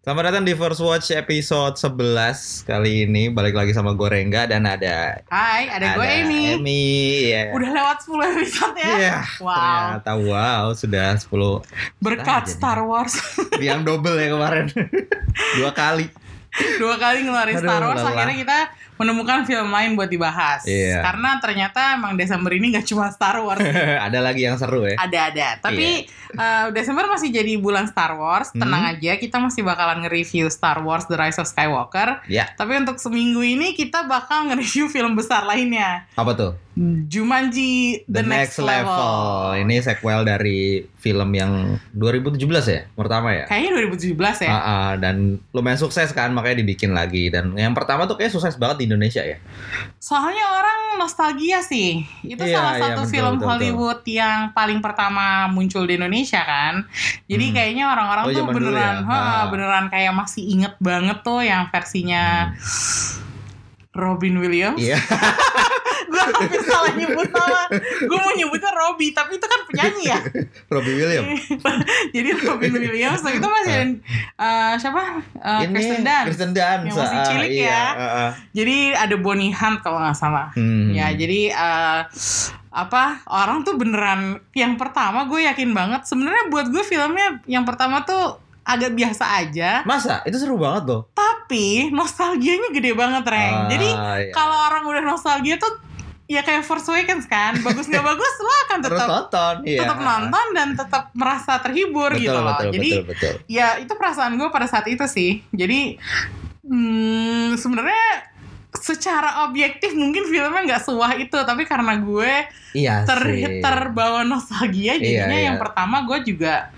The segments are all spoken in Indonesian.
Selamat datang di First Watch episode 11 Kali ini balik lagi sama gue Rengga dan ada Hai, ada, gue Amy. Amy ya. Udah lewat 10 episode ya. Iya, Wow. Ternyata wow sudah 10 Berkat. Star Wars. Yang double ya kemarin Dua kali Dua kali ngeluarin Aduh, Star Wars lelah. akhirnya kita menemukan film lain buat dibahas. Iya. Karena ternyata emang Desember ini gak cuma Star Wars. Ada lagi yang seru ya Ada-ada. Tapi eh, Desember masih jadi bulan Star Wars. Tenang Hmm. aja, kita masih bakalan nge-review Star Wars The Rise of Skywalker. Ya Tapi untuk seminggu ini kita bakal nge-review film besar lainnya. apa tuh? Jumanji The, Next, Level. Ini sequel dari film yang 2017 ya Pertama ya Kayaknya 2017 ya. Ah, ah, dan lumayan sukses kan makanya dibikin lagi dan yang pertama tuh kayak sukses banget di Indonesia ya Soalnya orang nostalgia sih. Itu Iya, salah iya, satu betul, film betul, Hollywood yang paling pertama muncul di Indonesia kan. Jadi Hmm. kayaknya orang-orang Oh, tuh dulu beneran, ya? ha, Ah. beneran kayak masih inget banget tuh yang versinya Robin Williams. iya gue hampir salah nyebut nama. Gue mau nyebutnya Robby, tapi itu kan penyanyi ya. Robbie Williams Jadi Robin Williams itu masih ada eh, siapa? Eh, ini Kristen Dunst. Kristen Dunst Yang masih ah, cilik iya, ya. ah, ah. Jadi ada Bonnie Hunt kalau nggak salah. Hmm. Ya, jadi eh, apa orang tuh beneran yang pertama gue yakin banget sebenarnya buat gue filmnya yang pertama tuh agak biasa aja, masa itu seru banget loh tapi nostalgianya gede banget, Reng. Ah, jadi iya. kalau orang udah nostalgia tuh ya kayak Force Awakens kan, bagus nggak bagus lo akan tetap nonton iya. tetap nonton dan tetap merasa terhibur betul, gitu loh. betul, jadi betul betul ya itu perasaan gue pada saat itu sih. Jadi hmm, sebenarnya secara objektif mungkin filmnya nggak sewah itu, tapi karena gue iya ter sih terbawa nostalgia jadinya Iya, yang iya. pertama gue juga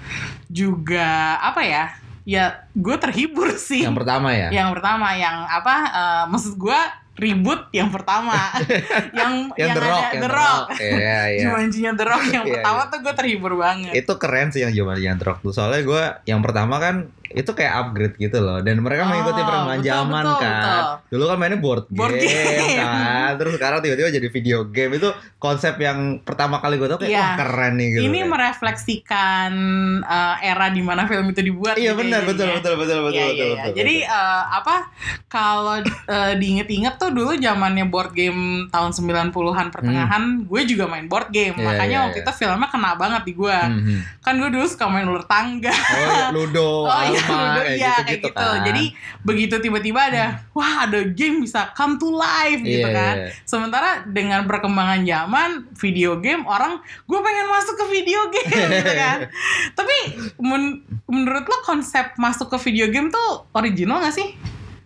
juga apa ya ya gue terhibur sih yang pertama ya yang pertama yang apa eh, maksud gue ribut yang pertama. Yang yang, The Rock ada yang The Rock. Iya iya. Jumanjinya The Rock yang Iya, pertama iya. tuh gue terhibur banget. Itu keren sih yang Jumanji yang The Rock tuh. Soalnya gue yang pertama kan itu kayak upgrade gitu loh dan mereka mengikuti Oh, perkembangan betul, zaman betul, kan betul. dulu kan mainnya board game, Board game. kan terus sekarang tiba-tiba jadi video game itu konsep yang pertama kali gue tau kayak Iya. wah keren nih gitu ini kayak. merefleksikan eh, era di mana film itu dibuat iya gitu ya benar betul jadinya. betul betul betul Iya, betul, iya, iya. betul, Jadi betul. eh, apa kalau eh, diinget-inget tuh dulu zamannya board game tahun 90-an pertengahan, gue juga main board game. Iya, Makanya iya, waktu iya. itu filmnya kena banget di gue. Hmm, hmm. Kan gue dulu suka main ular tangga. oh iya, ludo Oh iya, Alma, Ludo, kayak iya, gitu, kayak gitu, gitu. kan. Jadi begitu tiba-tiba ada, wah ada game bisa come to life gitu Iya, kan. iya. Sementara dengan perkembangan zaman video game orang gue pengen masuk ke video game gitu kan. Tapi men- menurut lo konsep masuk ke video game tuh original gak sih?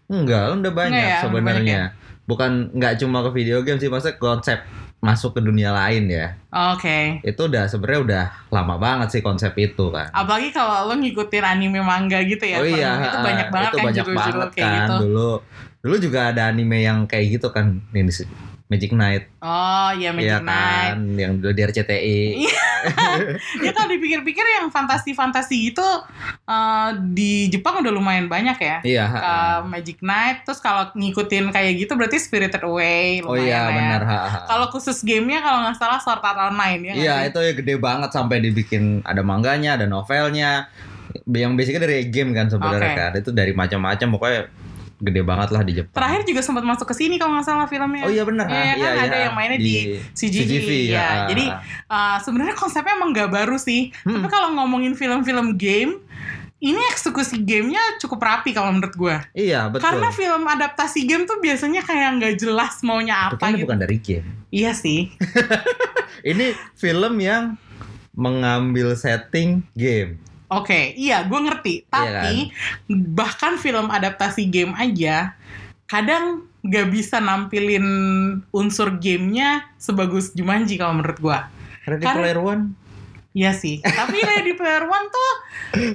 enggak udah banyak ya, sebenarnya ya? bukan nggak cuma ke video game sih maksudnya konsep masuk ke dunia lain ya Oke. itu udah sebenarnya udah lama banget sih konsep itu kan Apalagi kalau lo ngikutin anime manga gitu ya. oh iya, itu banyak banget itu kan banyak judul-judul banget kayak kan gitu. dulu. Dulu juga ada anime yang kayak gitu kan, ini sih Magic Knight, Oh iya Magic Knight. kan, yang dulu di RCTI. Iya. ya kalau dipikir-pikir yang fantasi-fantasi itu eh, di Jepang udah lumayan banyak ya. Iya. ha. Magic Knight, terus kalau ngikutin kayak gitu berarti Spirited Away Oh lumayan iya lah ya. benar. Kalau khusus gamenya kalau nggak salah Sword Art Online ya. Iya itu ya gede banget sampai dibikin ada mangganya, ada novelnya, yang basicnya dari game kan sebenarnya Oke. kan. Itu dari macam-macam pokoknya gede banget lah di Jepang. Terakhir juga sempat masuk ke sini kalau nggak salah filmnya. Oh iya benar. Iya, ha, kan ada yang mainnya di CGV, ya. ha, Jadi. Uh, sebenarnya konsepnya emang nggak baru sih. Hmm. Tapi kalau ngomongin film-film game, ini eksekusi gamenya cukup rapi kalau menurut gue. iya betul. Karena film adaptasi game tuh biasanya kayak nggak jelas maunya apa kan gitu. bukan dari game. Iya sih. Ini film yang mengambil setting game. Oke, iya gue ngerti. Tapi bahkan film adaptasi game aja kadang nggak bisa nampilin unsur gamenya sebagus Jumanji kalau menurut gue. Ready Karena- Player One. Iya sih. Tapi Ready Player One tuh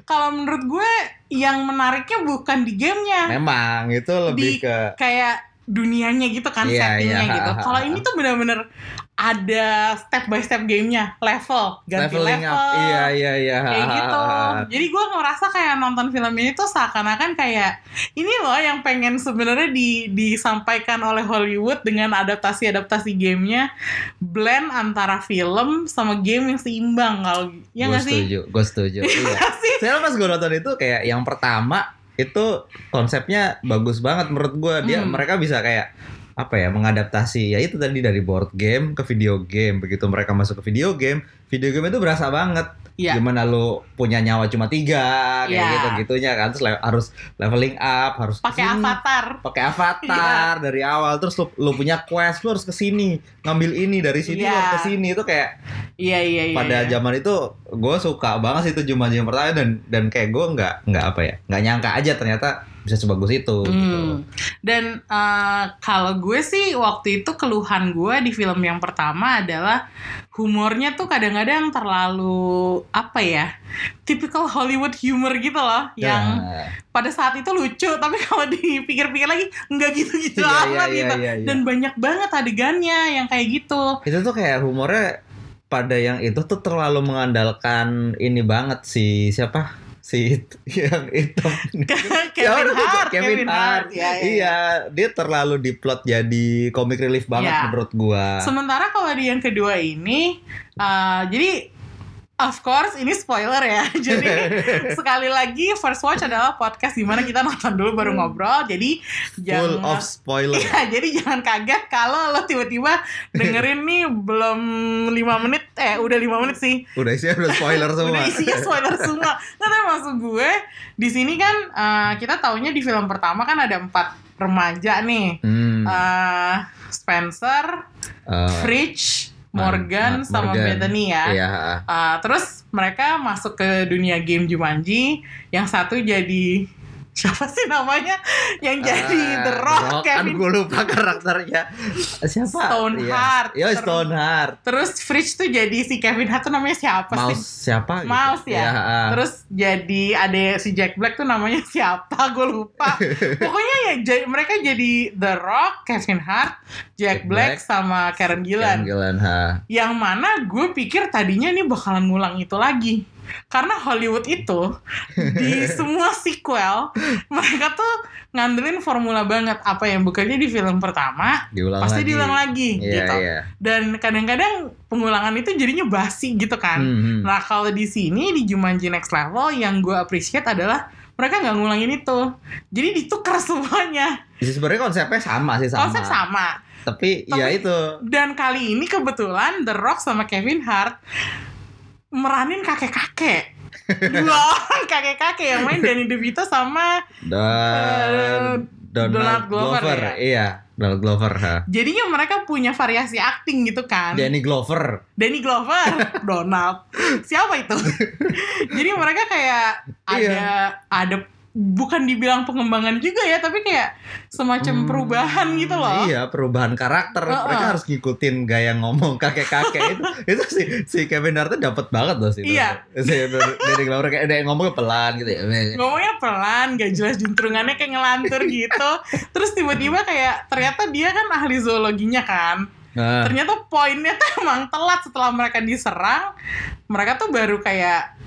kalau menurut gue yang menariknya bukan di gamenya. Memang itu lebih Di- ke kayak dunianya gitu kan Iya, settingnya iya. gitu. Kalau ini tuh bener-bener ada step by step gamenya, level, ganti leveling level, up. Iya iya iya. kayak gitu. Jadi gue ngerasa kayak nonton film ini tuh seakan-akan kayak ini loh yang pengen sebenarnya di, disampaikan oleh Hollywood dengan adaptasi-adaptasi gamenya blend antara film sama game yang seimbang kalau ya gue nggak sih? setuju, gue setuju. iya. Nggak sih? Saya pas gue nonton itu kayak yang pertama itu konsepnya bagus banget menurut gue dia Hmm. mereka bisa kayak apa ya mengadaptasi ya itu tadi dari board game ke video game begitu mereka masuk ke video game video game itu berasa banget Iya. gimana lu punya nyawa cuma tiga kayak Iya. gitu gitunya kan terus le- harus leveling up harus Pakai avatar. pakai avatar Iya. dari awal terus lu, lu punya quest lu harus ke sini ngambil ini dari sini lu Iya. harus ke sini itu kayak Iya iya iya. pada iya. zaman itu gue suka banget sih itu Jumanji yang pertama dan dan kayak gue nggak nggak apa ya nggak nyangka aja ternyata bisa sebagus itu gitu. Hmm. Dan eh, kalau gue sih waktu itu keluhan gue di film yang pertama adalah humornya tuh kadang-kadang terlalu apa ya, typical Hollywood humor gitu loh, yang Nah, pada saat itu lucu, tapi kalau dipikir-pikir lagi nggak gitu-gitu iya, amat iya, gitu. iya, iya. Dan banyak banget adegannya yang kayak gitu. itu tuh kayak humornya pada yang itu tuh terlalu mengandalkan ini banget si siapa si yang hitam Kevin Ya, Hart, Kevin Hart. Ya, ya, ya. iya dia terlalu diplot jadi comic relief banget Iya. menurut gua Sementara kalau di yang kedua ini, uh, jadi of course ini spoiler ya. Jadi sekali lagi First Watch adalah podcast di mana kita nonton dulu baru ngobrol. Jadi full jangan of spoiler. Iya, jadi jangan kaget kalau lo tiba-tiba dengerin nih belum lima menit, eh udah lima menit sih, udah isinya udah spoiler semua. udah isinya spoiler semua. Nah, tapi maksud gue di sini kan uh, kita taunya di film pertama kan ada empat remaja nih, Hmm, Uh, Spencer, eh, Fridge, Morgan, Mar- sama Morgan. Bethany ya. iya Uh, terus mereka masuk ke dunia game Jumanji. Yang satu jadi siapa sih namanya? Yang jadi Ah, The Rock, kan Kevin. gue lupa karakternya siapa Stoneheart. Iya, Yo Stoneheart Terus Fridge tuh jadi si Kevin Hart tuh namanya siapa Mouse sih? siapa gitu? Mouse ya. Iya, ah. Terus jadi ada si Jack Black tuh namanya siapa? Gue lupa. Pokoknya ya mereka jadi The Rock, Kevin Hart, Jack Jack Black, Black, sama Karen Gillan. Karen Gillan, ha. yang mana gue pikir tadinya nih bakalan ngulang itu lagi karena Hollywood itu di semua sequel mereka tuh ngandelin formula banget apa yang bekerja di film pertama diulang pasti lagi. diulang lagi Iya, gitu iya. dan kadang-kadang pengulangan itu jadinya basi gitu kan Hmm, hmm. nah kalau di sini di Jumanji Next Level yang gue appreciate adalah mereka nggak ngulangin itu jadi ditukar semuanya Jadi sebenarnya konsepnya sama sih sama. konsep sama Tapi, Tapi- ya itu. Dan kali ini kebetulan The Rock sama Kevin Hart meranin kakek-kakek. Dua orang kakek-kakek yang main Danny DeVito sama Dan Donald, Donald Glover, Glover, ya? iya, Donald Glover. Ha. jadinya mereka punya variasi acting gitu kan. Danny Glover. Danny Glover, Donald. Siapa itu? Jadi mereka kayak ada Iya. ada bukan dibilang pengembangan juga ya, tapi kayak semacam Hmm, perubahan gitu loh. Iya, perubahan karakter. Heeh. Mereka harus ngikutin gaya ngomong kakek-kakek itu. itu si si Kevin Hart dapat banget loh sih. Iya. Si Danny Glover kayak dia ngomongnya pelan gitu ya. ngomongnya pelan, gak jelas juntrungannya kayak ngelantur gitu. Terus tiba-tiba kayak ternyata dia kan ahli zoologinya kan. Nah, Ternyata poinnya tuh emang telat setelah mereka diserang, mereka tuh baru kayak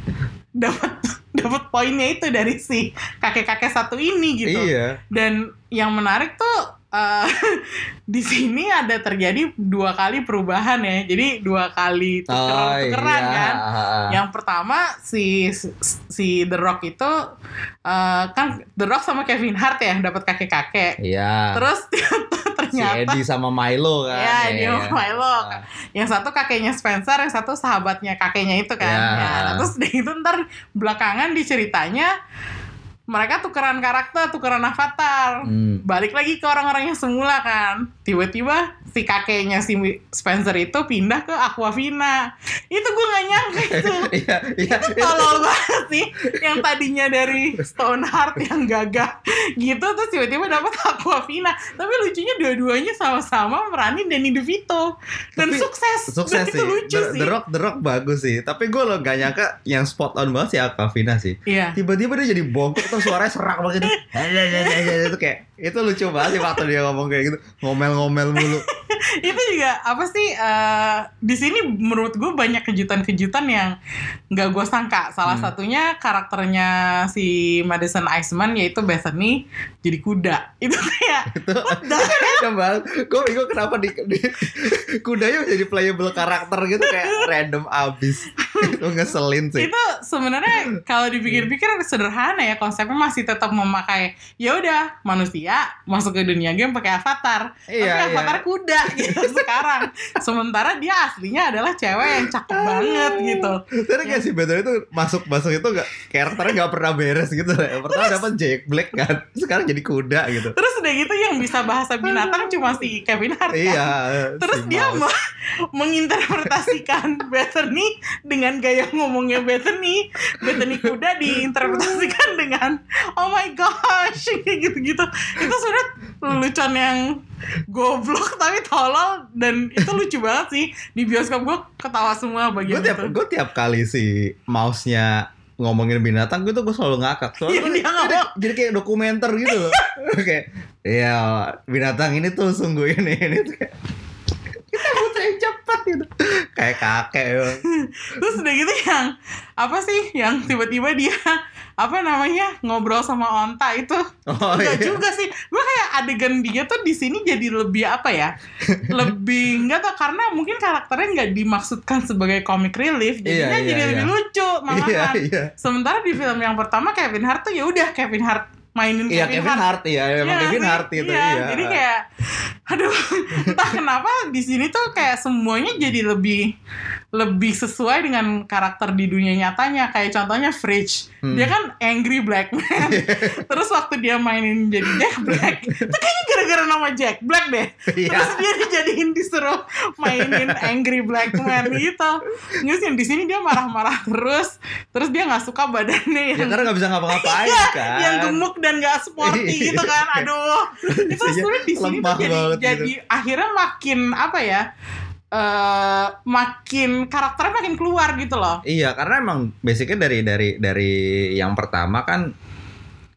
dapat dapat poinnya itu dari si kakek-kakek satu ini gitu. Iya. Dan yang menarik tuh eh, di sini ada terjadi dua kali perubahan ya. Jadi dua kali tuker tukeran iya. kan. Yang pertama si si The Rock itu eh, kan The Rock sama Kevin Hart ya dapat kakek-kakek. Iya. Terus si ternyata Eddie sama Milo kan. Ya, Eddie Iya. sama Milo. yang satu kakeknya Spencer, yang satu sahabatnya kakeknya itu kan. Ya. Ya, nah, terus dari itu ntar belakangan diceritanya mereka tukeran karakter, tukeran avatar. Hmm. Balik lagi ke orang-orang yang semula kan. Tiba-tiba si kakeknya si Spencer itu pindah ke Aquafina. Itu gue gak nyangka itu. Iya, iya. Tolol banget sih yang tadinya dari Stoneheart yang gagah gitu terus tiba-tiba dapat Aquafina tapi lucunya dua-duanya sama-sama meranin Danny DeVito dan Tapi sukses Sukses dan sih. itu lucu The, sih The Rock, The Rock bagus sih. Tapi gue lo gak nyangka yang spot on banget si Aquafina sih. iya Tiba-tiba dia jadi bongkok terus suaranya serak banget gitu. itu kayak itu lucu banget sih waktu dia ngomong kayak gitu. Ngomel-ngomel mulu. itu juga apa sih eh, di sini menurut gue banyak kejutan-kejutan yang nggak gue sangka salah Hmm. satunya karakternya si Madison Iceman yaitu Bethany jadi kuda itu kayak itu banget. Gue bingung kenapa di, di- kudanya menjadi playable karakter gitu kayak random abis. itu ngeselin sih itu sebenarnya kalau dipikir-pikir sederhana ya konsepnya masih tetap memakai ya udah manusia masuk ke dunia game pakai avatar Iya, tapi iya. avatar kuda gitu sekarang sementara dia aslinya adalah cewek yang cakep banget gitu Tapi kayak si Beto itu masuk masuk itu gak karakternya nggak pernah beres gitu. Yang pertama dapat Jack Black kan, sekarang jadi kuda gitu. terus udah gitu yang bisa bahasa binatang cuma si Kevin Hart kan? Iya. Terus si dia me- menginterpretasikan Bethany dengan gaya ngomongnya Bethany, Bethany kuda diinterpretasikan dengan oh my gosh kayak gitu-gitu. Itu sudah lelucon yang goblok tapi tolol dan itu lucu banget sih. Di bioskop gue ketawa semua gue bagian tiap itu. gue tiap kali si mouse-nya ngomongin binatang gue tuh gue selalu ngakak. Soalnya tuh dia jadi, jadi kayak dokumenter gitu loh. Kayak ya binatang ini tuh sungguh ini ini tuh kayak kita butuh yang cepat gitu kayak kakek ya. Terus udah gitu yang apa sih yang tiba-tiba dia apa namanya ngobrol sama onta itu oh Enggak iya juga sih. Gue kayak adegan dia tuh di sini jadi lebih apa ya? lebih enggak tau karena mungkin karakternya nggak dimaksudkan sebagai comic relief, jadinya Iya, iya, jadi iya. lebih lucu malahan. iya iya Sementara di film yang pertama Kevin Hart tuh ya udah Kevin Hart mainin iya Kevin, Kevin Hart. Hart iya emang Iya Kevin? Hart itu Iya, iya Jadi kayak aduh entah kenapa di sini tuh kayak semuanya jadi lebih lebih sesuai dengan karakter di dunia nyatanya kayak contohnya Fridge Hmm. dia kan angry black man terus waktu dia mainin jadi Jack Black itu kayaknya gara-gara nama Jack Black deh Iya. terus dia dijadiin disuruh mainin angry black man gitu terus yang di sini dia marah-marah terus terus dia nggak suka badannya ya yang karena nggak bisa ngapa-ngapain Iya, kan yang gemuk dan gak sporty Iya. gitu kan. Aduh. itu sebenarnya di sini tuh jadi banget jadi gitu. akhirnya makin apa ya? Eh makin karakternya makin keluar gitu loh. Iya, karena emang basicnya dari dari dari yang pertama kan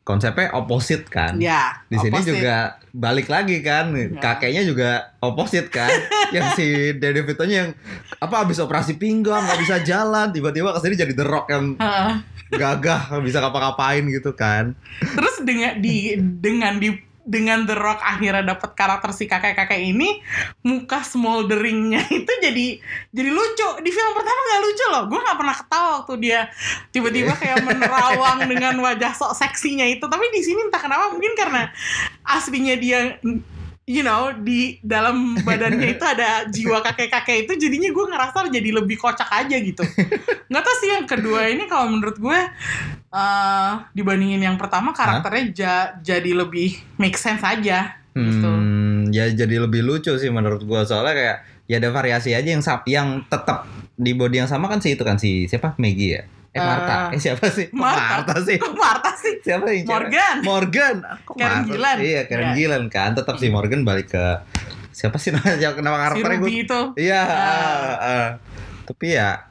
konsepnya opposite kan. Ya. Di sini opposite. juga balik lagi kan, Ya. kakeknya juga opposite kan. yang si Danny DeVito-nya yang apa habis operasi pinggang nggak bisa jalan, tiba-tiba ke sini jadi The Rock yang gagah bisa ngapa-ngapain gitu kan. Terus dengan di dengan di dengan The Rock akhirnya dapat karakter si kakek-kakek ini muka smolderingnya itu jadi jadi lucu. Di film pertama nggak lucu loh. Gue nggak pernah ketawa waktu dia tiba-tiba kayak menerawang dengan wajah sok seksinya itu. Tapi di sini entah kenapa mungkin karena aslinya dia you know di dalam badannya itu ada jiwa kakek-kakek itu jadinya gue ngerasa jadi lebih kocak aja gitu nggak tahu sih yang kedua ini kalau menurut gue eh dibandingin yang pertama karakternya ja- jadi lebih make sense aja gitu. Hmm, ya jadi lebih lucu sih menurut gua soalnya kayak ya ada variasi aja yang yang tetap di body yang sama kan si itu kan si siapa Maggie ya? Eh Marta. Eh, Eh siapa sih? Marta. Marta sih. Marta sih? Siapa cewek? Morgan. Morgan. Kok Karen Marta? Gillan. Iya, Karen. Gillan kan. Tetap si Morgan balik ke siapa sih namanya kenapa Si karakternya gue? Ruby itu. Iya, ah, ah. tapi ya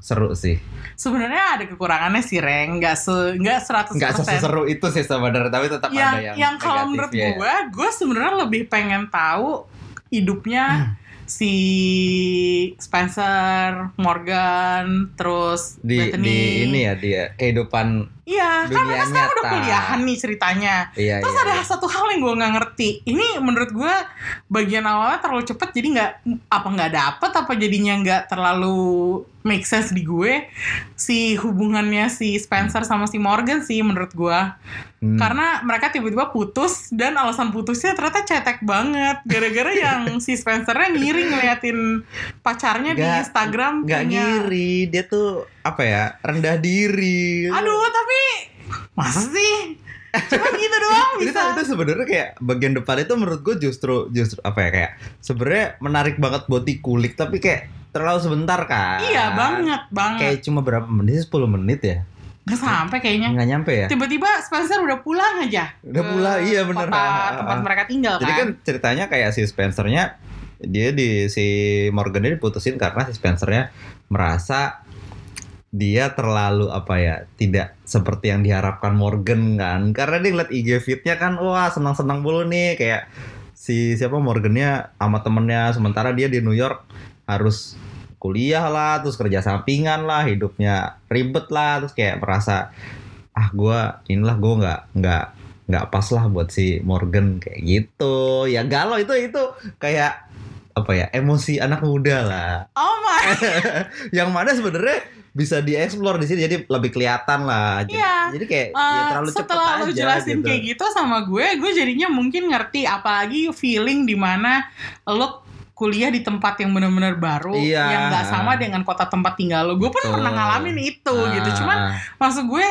seru sih. Sebenarnya ada kekurangannya sih, Reng. Nggak se nggak 100%. Nggak seseru itu sih sebenarnya, tapi tetap yang ada yang yang kalau menurut negatifnya ya. gue, gue sebenarnya lebih pengen tahu hidupnya Hmm. Si Spencer, Morgan, terus di Bethany. di ini ya dia kehidupan Iya, kan mereka sekarang udah kuliahan nih ceritanya. iya Terus iya, ada iya. satu hal yang gue nggak ngerti. Ini menurut gue bagian awalnya terlalu cepet, jadi nggak apa nggak dapet apa jadinya nggak terlalu make sense di gue. Si hubungannya si Spencer sama si Morgan sih menurut gue. Hmm. Karena mereka tiba-tiba putus dan alasan putusnya ternyata cetek banget. Gara-gara yang si Spencernya ngiri ngeliatin pacarnya di Nggak- Instagram nggak punya- ngiri dia tuh apa ya rendah diri Aduh, tapi masa sih? Cuma gitu doang itu, bisa. itu sebenarnya kayak bagian depan itu menurut gue justru justru apa ya kayak sebenarnya menarik banget buat dikulik tapi kayak terlalu sebentar kan Iya banget banget. kayak cuma berapa menit 10 menit ya Nggak sampai kayaknya. nggak nyampe ya Tiba-tiba Spencer udah pulang aja. Udah pulang, iya bener. Kota tempat mereka tinggal Jadi kan kan. ceritanya kayak si Spencernya dia di si Morgan ini diputusin karena si Spencernya merasa dia terlalu apa ya tidak seperti yang diharapkan Morgan kan? Karena dia ngeliat IG feednya kan wah senang-senang mulu nih. Kayak si siapa Morgannya sama temennya. Sementara dia di New York harus kuliah lah terus kerja sampingan lah hidupnya ribet lah. Terus kayak merasa ah gua inilah gua nggak nggak nggak pas lah buat si Morgan. Kayak gitu. Ya galau itu itu kayak apa ya emosi anak muda lah. Oh my. yang mana sebenarnya bisa dieksplor di sini jadi lebih kelihatan lah jadi, Iya. jadi kayak ya Eh, terlalu cepet setelah lu aja jelasin gitu. kayak gitu sama gue, gue jadinya mungkin ngerti apalagi feeling di mana lo kuliah di tempat yang benar-benar baru Iya. yang nggak sama dengan kota tempat tinggal lo. Gue pun Betul. pernah ngalamin itu gitu. Ah, Cuman maksud gue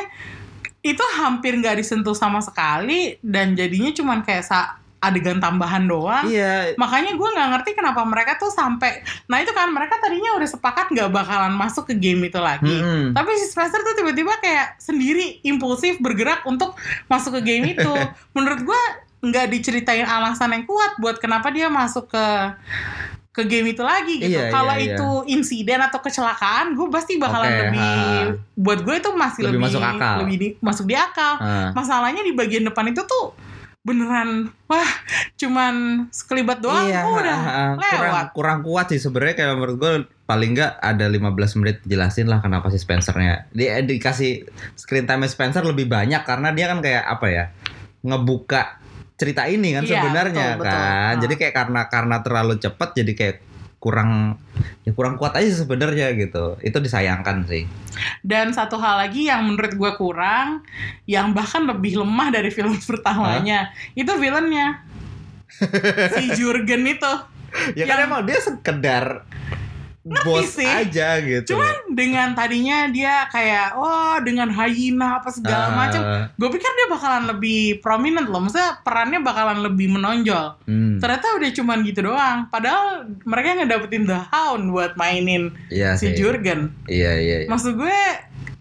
itu hampir nggak disentuh sama sekali dan jadinya cuman kayak sa adegan tambahan doang. iya Makanya gue nggak ngerti kenapa mereka tuh sampai, nah itu kan mereka tadinya udah sepakat nggak bakalan masuk ke game itu lagi. Mm-mm. Tapi si Spencer tuh tiba-tiba kayak sendiri impulsif bergerak untuk masuk ke game itu. Menurut gua nggak diceritain alasan yang kuat buat kenapa dia masuk ke ke game itu lagi gitu. Iya, Kalau iya, iya. itu insiden atau kecelakaan, gue pasti bakalan Oke, lebih ha. buat gue itu masih Lebih lebih masuk akal. lebih di- masuk di akal. Ah. Masalahnya di bagian depan itu tuh beneran wah cuman sekelibat doang iya, oh, udah ah, ah. kurang lewat. kurang kuat sih sebenarnya kayak menurut gue paling nggak ada 15 menit jelasin lah kenapa si Spencernya dia dikasih screen time Spencer lebih banyak karena dia kan kayak apa ya ngebuka cerita ini kan Iya, sebenarnya betul, betul. kan Ah. jadi kayak karena karena terlalu cepat jadi kayak kurang ya kurang kuat aja sebenarnya gitu itu disayangkan sih Dan satu hal lagi yang menurut gue kurang, yang bahkan lebih lemah dari film pertamanya, itu villainnya. si Jurgen itu. ya kan Yang- emang dia sekedar bos sih. aja gitu Cuman dengan tadinya dia kayak, oh dengan hyena apa segala Ah, macam. Gue pikir dia bakalan lebih prominent loh. Maksudnya perannya bakalan lebih menonjol. hmm, Ternyata udah cuman gitu doang. Padahal mereka ngedapetin The Hound buat mainin iya si sih Jurgen. iya iya iya. Maksud gue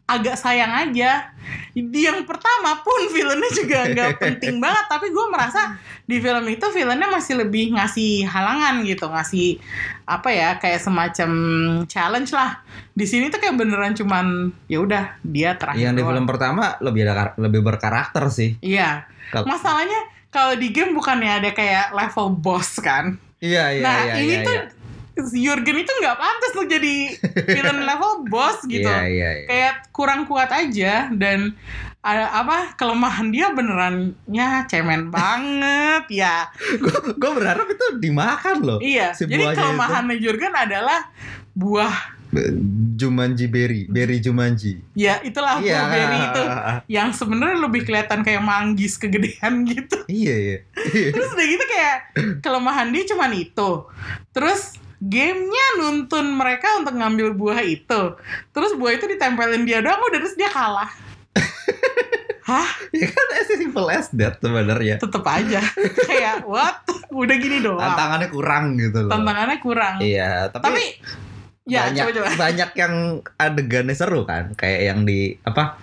agak sayang aja. Di yang pertama pun filmnya juga nggak penting banget, tapi gue merasa di film itu filmnya masih lebih ngasih halangan gitu, ngasih apa ya kayak semacam challenge lah. Di sini tuh kayak beneran cuman ya udah dia terakhir. yang di doang. film pertama lebih ada lebih berkarakter sih Iya. Masalahnya kalau di game bukannya ada kayak level boss kan? Iya iya nah iya. ini iya, tuh iya. Jurgen itu nggak pantas tuh jadi villain level boss gitu. Iya iya iya. kayak kurang kuat aja dan ada apa kelemahan dia benerannya cemen banget ya Gue berharap itu dimakan loh. iya Si jadi kelemahannya Jurgen adalah buah Jumanji berry, berry Jumanji. ya itulah Iya. blueberry itu yang sebenarnya lebih kelihatan kayak manggis kegedean gitu Iya iya. terus udah gitu kayak kelemahan dia cuman itu terus gamenya nuntun mereka untuk ngambil buah itu. Terus buah itu ditempelin dia doang udah terus dia kalah. Hah? Ya kan as simple as that sebenarnya. tetep aja. Kayak what? Udah gini doang. Tantangannya kurang gitu loh. tantangannya kurang. Iya, tapi, tapi ya banyak coba-coba banyak yang adegannya seru kan, kayak yang di apa?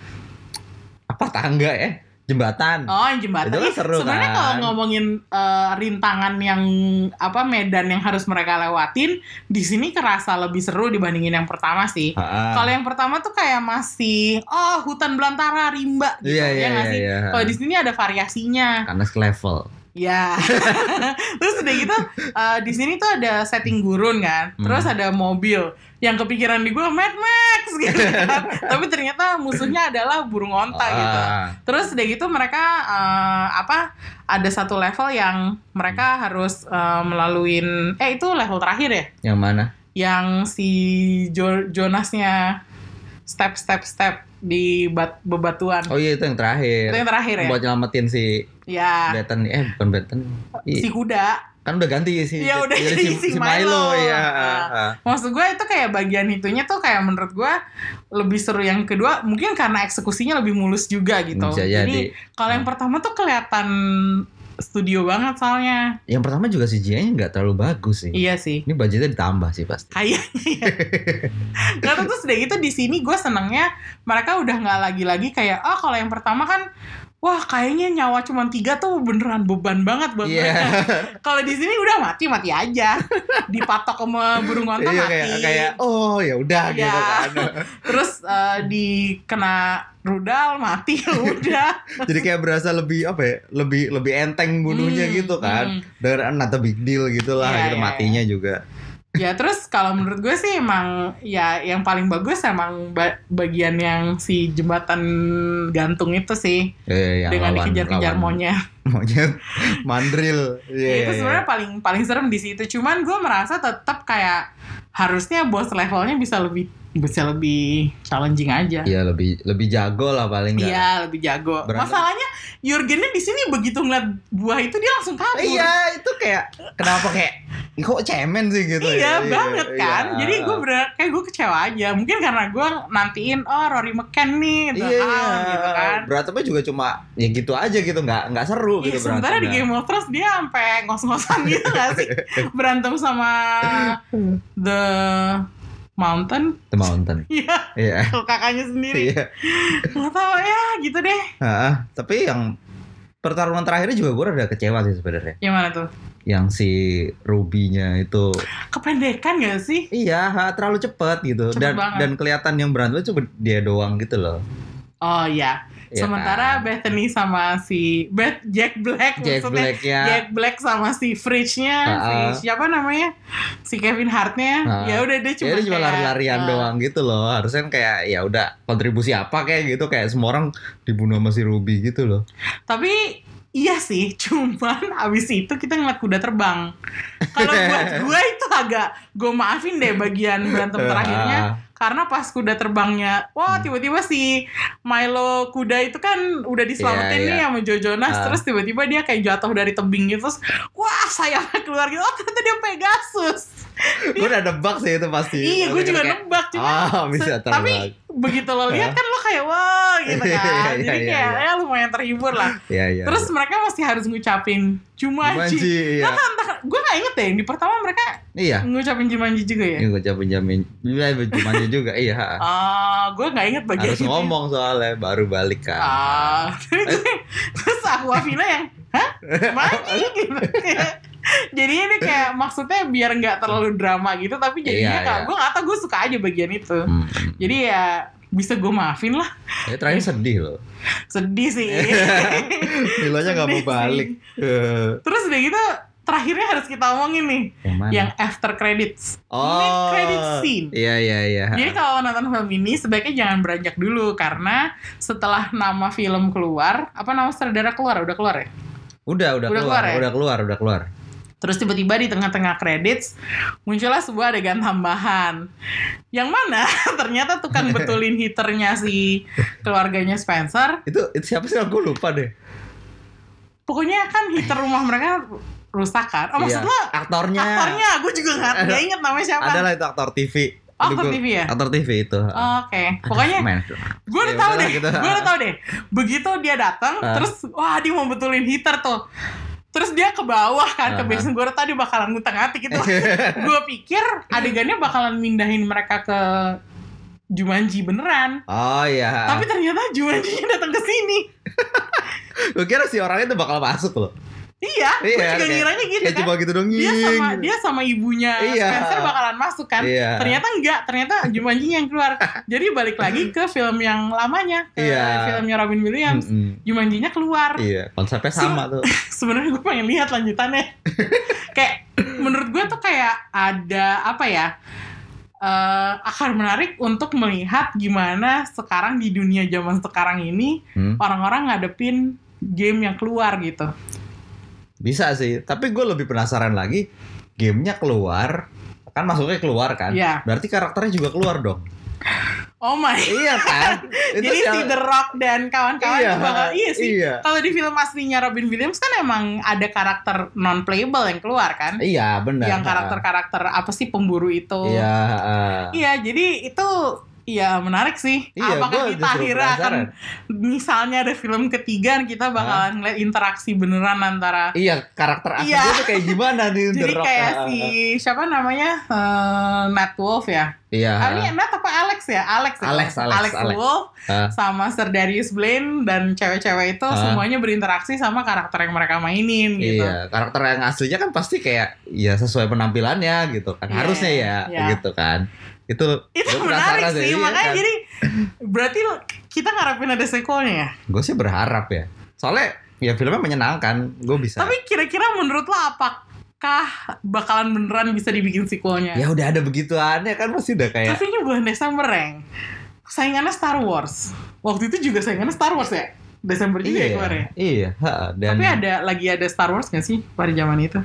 Apa tangga ya? Jembatan. oh yang jembatan Itu kan seru sebenarnya kan? kalau ngomongin eh, rintangan yang apa medan yang harus mereka lewatin di sini kerasa lebih seru dibandingin yang pertama sih kalau yang pertama tuh kayak masih oh hutan belantara rimba gitu Iya ya nggak iya. sih iya. kalau di sini ada variasinya Karena level. Ya. Terus udah gitu eh, di sini tuh ada setting gurun kan. Terus Hmm. ada mobil yang kepikiran di gue Mad Max gitu kan. Tapi ternyata musuhnya adalah burung onta gitu. Ah. Terus udah gitu mereka eh, apa ada satu level yang mereka harus eh, melaluin eh itu level terakhir ya Yang mana? yang si Jo- Jonasnya step step step di bat bebatuan. Oh iya itu yang terakhir. Itu yang terakhir ya. Buat nyelamatin si Ya, Betten eh bukan Betten. si kuda. Kan udah ganti si Iya, udah jadi jadi si Milo. ya. Ah. Maksud gue itu kayak bagian itunya tuh kayak menurut gue lebih seru yang kedua mungkin karena eksekusinya lebih mulus juga gitu. Bisa Jadi jadi. kalau yang pertama tuh kelihatan studio banget soalnya. Yang pertama juga CGI-nya nggak terlalu bagus sih. Iya sih. Ini budgetnya ditambah sih pasti. Kayaknya ya. Tahu terus udah gitu di sini gue senengnya mereka udah nggak lagi-lagi kayak oh kalau yang pertama kan wah kayaknya nyawa cuma tiga tuh beneran beban banget buat Iya. mereka. Kalau di sini udah mati mati aja, dipatok sama burung onta Iya mati. kayak kayak oh ya udah Iya. gitu kan. Terus eh, dikena rudal mati ya udah. Jadi kayak berasa lebih apa ya? Lebih lebih enteng bunuhnya Hmm, gitu kan. hmm. Dengan not a big deal gitu lah Iya, gitu iya, matinya juga. Ya terus kalau menurut gue sih emang ya yang paling bagus emang ba- bagian yang si jembatan gantung itu sih Eh, dengan dikejar-kejar monyet. monyet mandril Iya, Ya, itu sebenarnya paling paling serem di situ. Cuman gue merasa tetap kayak harusnya boss levelnya bisa lebih bisa lebih challenging aja. iya lebih lebih jago lah paling nggak Iya, lebih jago. Berantem. Masalahnya Jurgennya di sini begitu ngeliat buah itu dia langsung kabur. iya itu kayak kenapa kayak "Ih, kok cemen sih gitu Iya, ya? banget kan. iya. Jadi gue bener kayak gue kecewa aja. Mungkin karena gue nantiin oh Rory McCann nih, The iya, Hound, gitu kan. berantemnya juga cuma ya gitu aja gitu nggak nggak seru Iya, gitu sementara di. Game of Thrones dia sampai ngos-ngosan gitu gak sih? Berantem sama The Mountain. The Mountain Iya, iya kalau kakaknya sendiri. iya Gak tau ya, gitu deh. Ah, tapi yang pertarungan terakhirnya juga gue rada kecewa sih sebenarnya Yang mana tuh? yang si Ruby-nya itu Kependekan gak sih? iya ha, terlalu cepet gitu Cepet dan banget. dan kelihatan yang berantem cuma dia doang gitu loh Oh iya. Iya Sementara kan? Bethany sama si Beth Jack Black Jack maksudnya Black ya Jack Black sama si Fridge-nya, Ah, si siapa namanya? Si Kevin Hart-nya. Ah. Ya udah dia cuma ya dia cuma lari-larian ah, doang gitu loh harusnya kan kayak ya udah kontribusi apa kayak gitu kayak semua orang dibunuh sama si Ruby gitu loh Tapi iya sih, cuman abis itu kita ngeliat kuda terbang. Kalau buat gue itu agak gue maafin deh bagian berantem terakhirnya. Karena pas kuda terbangnya, wah tiba-tiba si Milo kuda itu kan udah diselamatin Iya, nih iya. sama Joe Jonas, Ah. terus tiba-tiba dia kayak jatuh dari tebing gitu, terus wah sayangnya keluar gitu, oh ternyata dia Pegasus. gue udah nebak sih itu pasti iya, gue juga kayak, nebak cuma ah bisa terbang tapi begitu lo lihat kan lo kayak wah gitu Iya, kan, iya, jadi iya, kayak iya. ya lumayan terhibur lah. Iya iya. Terus mereka masih harus ngucapin Jumanji. Jumanji, iya. Nah, entah, gue gak inget deh, di pertama mereka Iya. ngucapin Jumanji juga ya? Jamin jamin. Iya Jumanji juga iya. Ah, gue gak inget bagian Harus itu. ngomong soalnya baru balik kan. Ah, terus aku Afina yang, hah? Jumanji gitu. Jadinya ini kayak maksudnya biar nggak terlalu drama gitu, tapi jadinya Iya, kalau iya. gue gak tau gue suka aja bagian itu. Hmm. Jadi ya bisa gue maafin lah. Ya terakhir sedih loh. Sedih sih. Milonya nggak mau balik. Eh, Terus udah gitu terakhirnya harus kita omongin nih Yang mana? yang after credits. oh. Mid credit scene. Iya iya iya. Jadi kalau nonton film ini sebaiknya jangan beranjak dulu karena setelah nama film keluar, apa nama sutradara keluar udah keluar ya? udah udah, Udah keluar, keluar ya? udah keluar udah keluar. Terus tiba-tiba di tengah-tengah credits muncullah sebuah adegan tambahan. Yang mana ternyata tukang betulin heaternya si keluarganya Spencer. Itu itu siapa sih? Aku lupa deh. Pokoknya kan heater rumah mereka rusak kan. Oh maksud Iya. lo Aktornya. aktornya? Gue juga nggak nggak inget namanya siapa. Adalah itu aktor TV. Oh, aktor TV ya? Aktor TV itu. Oke, pokoknya Men. gue udah Ya tahu deh, gitu. gue udah tahu deh. Begitu dia datang, terus wah dia mau betulin heater tuh. Terus dia ke bawah kan, ke Ah. basement gue dia bakalan ngutang hati gitu. gue pikir adegannya bakalan mindahin mereka ke Jumanji beneran. Oh iya. Tapi ternyata Jumanji datang ke sini. gue kira si orangnya tuh bakal masuk loh. Iya, gue Iya, juga kayak- ngiranya gitu Kayak kan. cuma gitu dong. Dia sama nying. dia sama ibunya Iya. Spencer bakalan masuk kan. Iya. Ternyata enggak, ternyata Jumanji yang keluar. Jadi balik lagi ke film yang lamanya, ke Iya. filmnya Robin Williams. Mm-mm. Jumanjinya keluar. Iya, konsepnya sama tuh. sebenarnya gue pengen lihat lanjutannya kayak menurut gue tuh kayak ada apa ya eh akan menarik untuk melihat gimana sekarang di dunia zaman sekarang ini Hmm, orang-orang ngadepin game yang keluar gitu bisa sih, tapi gue lebih penasaran lagi. Gamenya keluar, kan masuknya keluar kan? Iya. Berarti karakternya juga keluar dong. oh my iya kan? Itu jadi si The Rock dan kawan-kawan Iya, bakal iya sih iya. kalau di film aslinya Robin Williams kan emang ada karakter non playable yang keluar kan Iya, benar. yang karakter-karakter apa sih pemburu itu Iya, ah. Iya, jadi itu ya menarik sih. Iya, Apakah kita akhirnya akan misalnya ada film ketiga kita bakalan ngeliat interaksi beneran antara Iya, karakter aslinya Iya. tuh kayak gimana nih The jadi Rock? kayak si siapa namanya eh, Matt Wolf ya? Iya. Ah, ini Matt apa Alex ya? Alex ya? Alex, Alex, Alex. Wolf Ah. sama Sir Darius Blaine dan cewek-cewek itu Ah. semuanya berinteraksi sama karakter yang mereka mainin gitu. Iya, karakter yang aslinya kan pasti kayak ya sesuai penampilannya gitu kan. Iya, Harusnya ya iya. gitu kan. Itu Itu menarik sih, iya makanya kan. jadi berarti kita ngarepin ada sequelnya ya? gue sih berharap ya. Soalnya ya filmnya menyenangkan, gue bisa. Tapi kira-kira menurut lo apa apakah bakalan beneran bisa dibikin sequelnya? Ya udah ada begituannya kan masih udah kayak Tapi ini bulan Desember, Reng. Saingannya Star Wars. Waktu itu juga saingannya Star Wars ya? Desember juga ya kemarin. Iya, ha, dan Tapi ada lagi ada Star Wars gak sih pada zaman itu?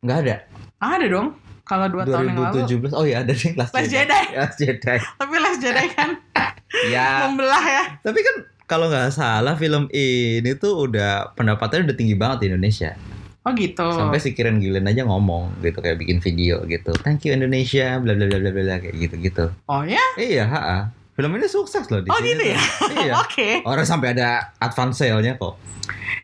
nggak ada. Ada dong. Kalau dua tahun yang lalu. 2017. Oh iya ada nih Last, Last Jedi. Last Jedi. Tapi Last Jedi kan ya. membelah ya. Tapi kan kalau nggak salah film ini tuh udah pendapatnya udah tinggi banget di Indonesia. Oh gitu. Sampai si Kiren Gillen aja ngomong gitu kayak bikin video gitu. Thank you Indonesia, bla bla bla bla bla kayak gitu-gitu. Oh ya? Iya, ha, Film ini sukses loh di Oh sini gitu ya? Iya. Oke. Orang sampai ada advance sale-nya kok.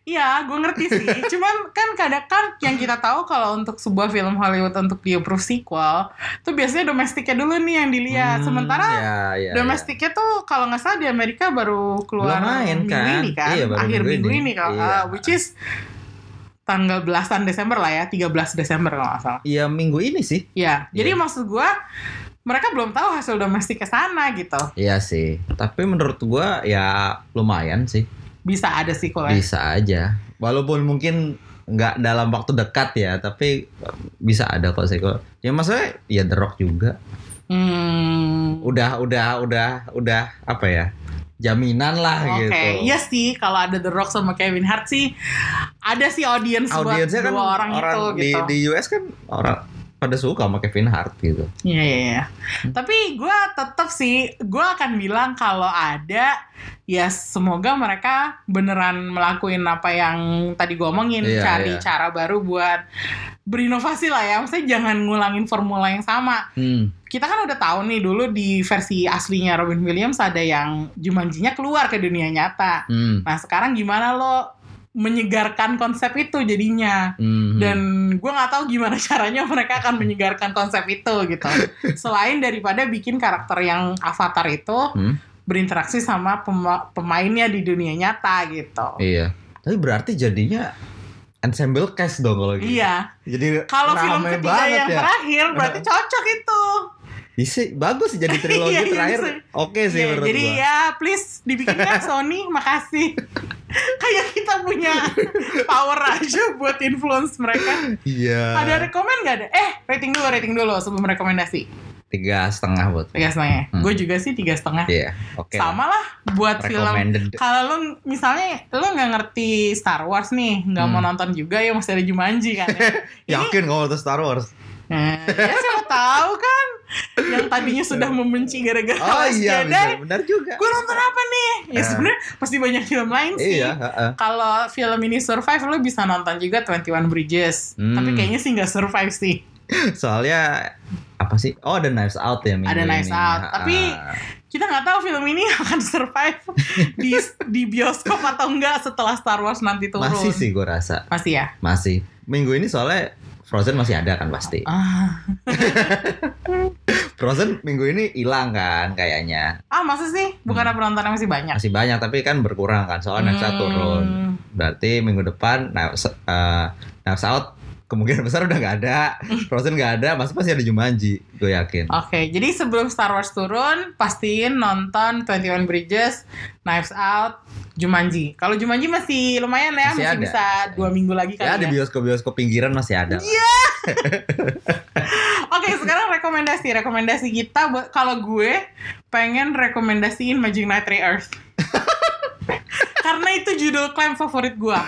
Iya, gue ngerti sih. Cuman kan kadang kan yang kita tahu kalau untuk sebuah film Hollywood untuk di approve sequel, tuh biasanya domestiknya dulu nih yang dilihat. Hmm, Sementara ya, ya, domestiknya tuh kalau nggak salah di Amerika baru keluar Belum main, minggu kan? ini kan, Iya, baru akhir minggu minggu ini. ini, kalau Iya. uh, which is tanggal belasan Desember lah ya, 13 Desember kalau nggak salah. Iya minggu ini sih. Ya, jadi Iya. maksud gua mereka belum tahu hasil domestik ke sana gitu. Iya sih. Tapi menurut gua ya lumayan sih. Bisa ada sequel ya. Bisa aja. Walaupun mungkin nggak dalam waktu dekat ya, tapi bisa ada kok sequel. Ya maksudnya ya The Rock juga. Hmm. Udah udah udah udah apa ya? Jaminan lah Oke, gitu. iya sih kalau ada The Rock sama Kevin Hart sih ada sih audience buat kan dua orang, itu di, gitu. di US kan orang pada suka sama Kevin Hart gitu. Iya iya iya. Tapi gue tetap sih gue akan bilang kalau ada ya semoga mereka beneran melakuin apa yang tadi gue omongin Iya, cari iya. cara baru buat berinovasi lah ya. Maksudnya jangan ngulangin formula yang sama. Hmm. Kita kan udah tahu nih dulu di versi aslinya Robin Williams ada yang Jumanjinya keluar ke dunia nyata. Hmm. Nah sekarang gimana lo menyegarkan konsep itu jadinya? Hmm. Dan gue nggak tahu gimana caranya mereka akan menyegarkan konsep itu gitu. Selain daripada bikin karakter yang avatar itu Hmm. berinteraksi sama pema- pemainnya di dunia nyata gitu. Iya. Tapi berarti jadinya ensemble cast dong kalau gitu. Iya. Jadi Kalau film ketiga yang ya. terakhir berarti cocok itu. Isi bagus sih jadi trilogi Iya, iya, terakhir. Oke sih Iya, menurut jadi gua. ya please dibikinkan Sony, makasih. Kayak kita punya power aja buat influence mereka. Iya. Ada rekomend gak ada? Eh, rating dulu, rating dulu sebelum rekomendasi. tiga setengah buat. Tiga setengah. Hmm. Gue juga sih tiga setengah. Iya. Oke. Sama lah buat film. Kalau lu misalnya lu nggak ngerti Star Wars nih, nggak mau Hmm. nonton juga ya masih ada Jumanji kan. Ya. Yakin kalau nonton Star Wars? Nah, ya siapa tahu kan yang tadinya sudah membenci gara-gara Oh iya, benar, benar juga. Gue nonton apa nih? Ya Eh. sebenarnya pasti banyak film lain sih. Iya, heeh. Kalau film ini survive, lu bisa nonton juga 21 Bridges. Hmm. Tapi kayaknya sih nggak survive sih. Soalnya apa sih? Oh, ada Knives Out ya minggu Ada Knives ini. Out, Ha-ha. tapi kita nggak tahu film ini akan survive di di bioskop atau enggak setelah Star Wars nanti turun. masih sih gue rasa. Masih ya? Masih. Minggu ini soalnya Frozen masih ada kan pasti. Ah, Frozen minggu ini hilang kan kayaknya. ah masa sih? Bukan Hmm. penontonnya masih banyak. Masih banyak tapi kan berkurang kan soalnya Hmm. turun. Berarti minggu depan Knives, uh, Knives Out kemungkinan besar udah nggak ada. Frozen nggak ada, masih pasti ada Jumanji, gue yakin. Oke, jadi sebelum Star Wars turun, pastiin nonton 21 Bridges, Knives Out, Jumanji. Kalau Jumanji masih lumayan ya, Masih masih, ada. bisa dua minggu lagi Ya kali di ya. bioskop-bioskop pinggiran masih ada. Iya. Oke, sekarang rekomendasi. Rekomendasi kita buat kalau gue pengen rekomendasiin Magic Knight Re-Earth. Karena itu judul klaim favorit gue.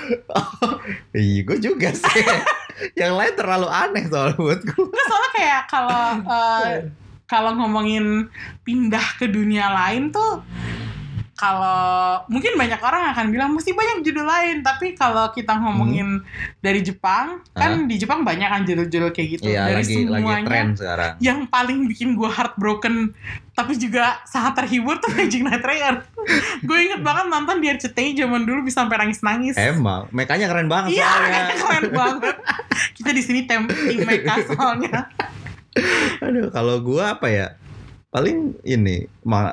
Iya, gue juga sih. Yang lain terlalu aneh soal buat gue. Nggak, soalnya kayak kalau eh, kalau ngomongin pindah ke dunia lain tuh kalau mungkin banyak orang akan bilang mesti banyak judul lain tapi kalau kita ngomongin dari Jepang kan di Jepang banyak kan judul-judul kayak gitu Iya, dari lagi lagi semuanya tren sekarang. yang paling bikin gue heartbroken tapi juga sangat terhibur tuh Magic Knight Re-Earth gue inget banget nonton di RCTI zaman dulu bisa sampai nangis-nangis Emang, mekanya keren banget Iya, kayaknya keren banget. Kita di sini tim Meka soalnya. Aduh, kalau gua apa ya? Paling ini,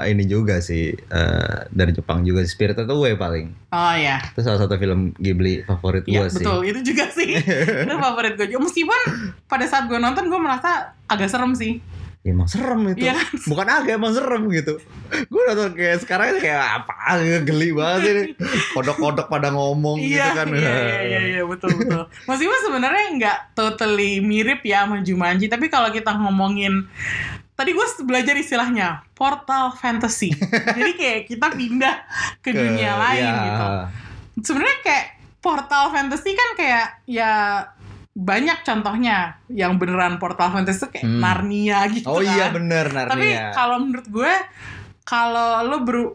ini juga sih eh, dari Jepang juga Spirited Away paling. Oh ya, Itu salah satu film Ghibli favorit iya gua sih. betul. Itu juga sih. Itu favorit gue juga. Meskipun pada saat gue nonton gue merasa agak serem sih. ya emang serem itu kan? bukan agak emang serem gitu gue nonton kayak sekarang kayak apa geli banget ini kodok-kodok pada ngomong gitu Iya, kan iya, iya, iya, iya, betul, betul. Meskipun sebenarnya nggak totally mirip ya sama Jumanji, tapi kalau kita ngomongin tadi gue belajar istilahnya portal fantasy. Jadi kayak kita pindah ke, dunia lain iya. gitu. Sebenarnya kayak portal fantasy kan kayak ya banyak contohnya yang beneran portal fantasy tuh kayak Hmm. Narnia gitu oh iya kan. bener Narnia Tapi kalau menurut gue kalau lo beru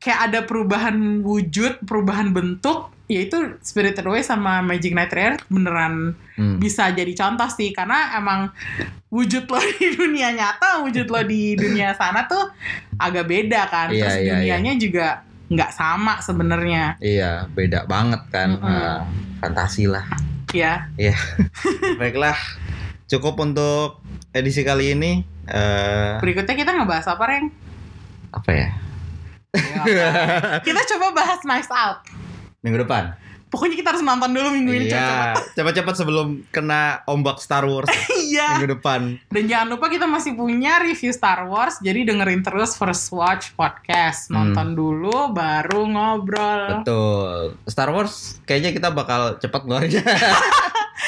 kayak ada perubahan wujud, perubahan bentuk, yaitu Spirited Away sama Magic Night Rare beneran Hmm. bisa jadi contoh sih karena emang wujud lo di dunia nyata, wujud lo di dunia sana tuh agak beda kan. Iya, Terus iya, dunianya juga nggak sama sebenarnya. iya beda banget kan Mm-mm. Nah, fantasi lah Ya, baiklah cukup untuk edisi kali ini Eh, berikutnya kita ngebahas apa, Reng? apa ya kita coba bahas Knives Out. Minggu depan Pokoknya kita harus nonton dulu minggu ini iya cepat-cepat sebelum kena ombak Star Wars Iya. minggu depan Dan jangan lupa kita masih punya review Star Wars, jadi dengerin terus First Watch Podcast. Hmm. Nonton dulu, baru ngobrol. betul Star Wars kayaknya kita bakal cepat ngeluarinnya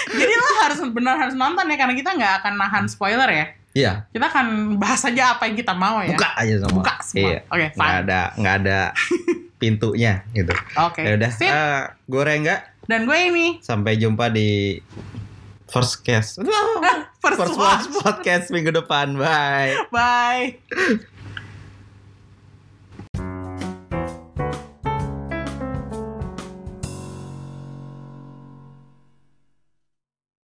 Jadi lo harus benar harus nonton ya, karena kita nggak akan nahan spoiler ya. Iya Kita akan bahas aja apa yang kita mau ya. buka aja semua Buka semua. iya Oke, nggak fine. ada nggak ada pintunya gitu Oke. ya udah. Eh, gue Rengga Dan gue ini sampai jumpa di first cast First, first watch podcast minggu depan bye Bye.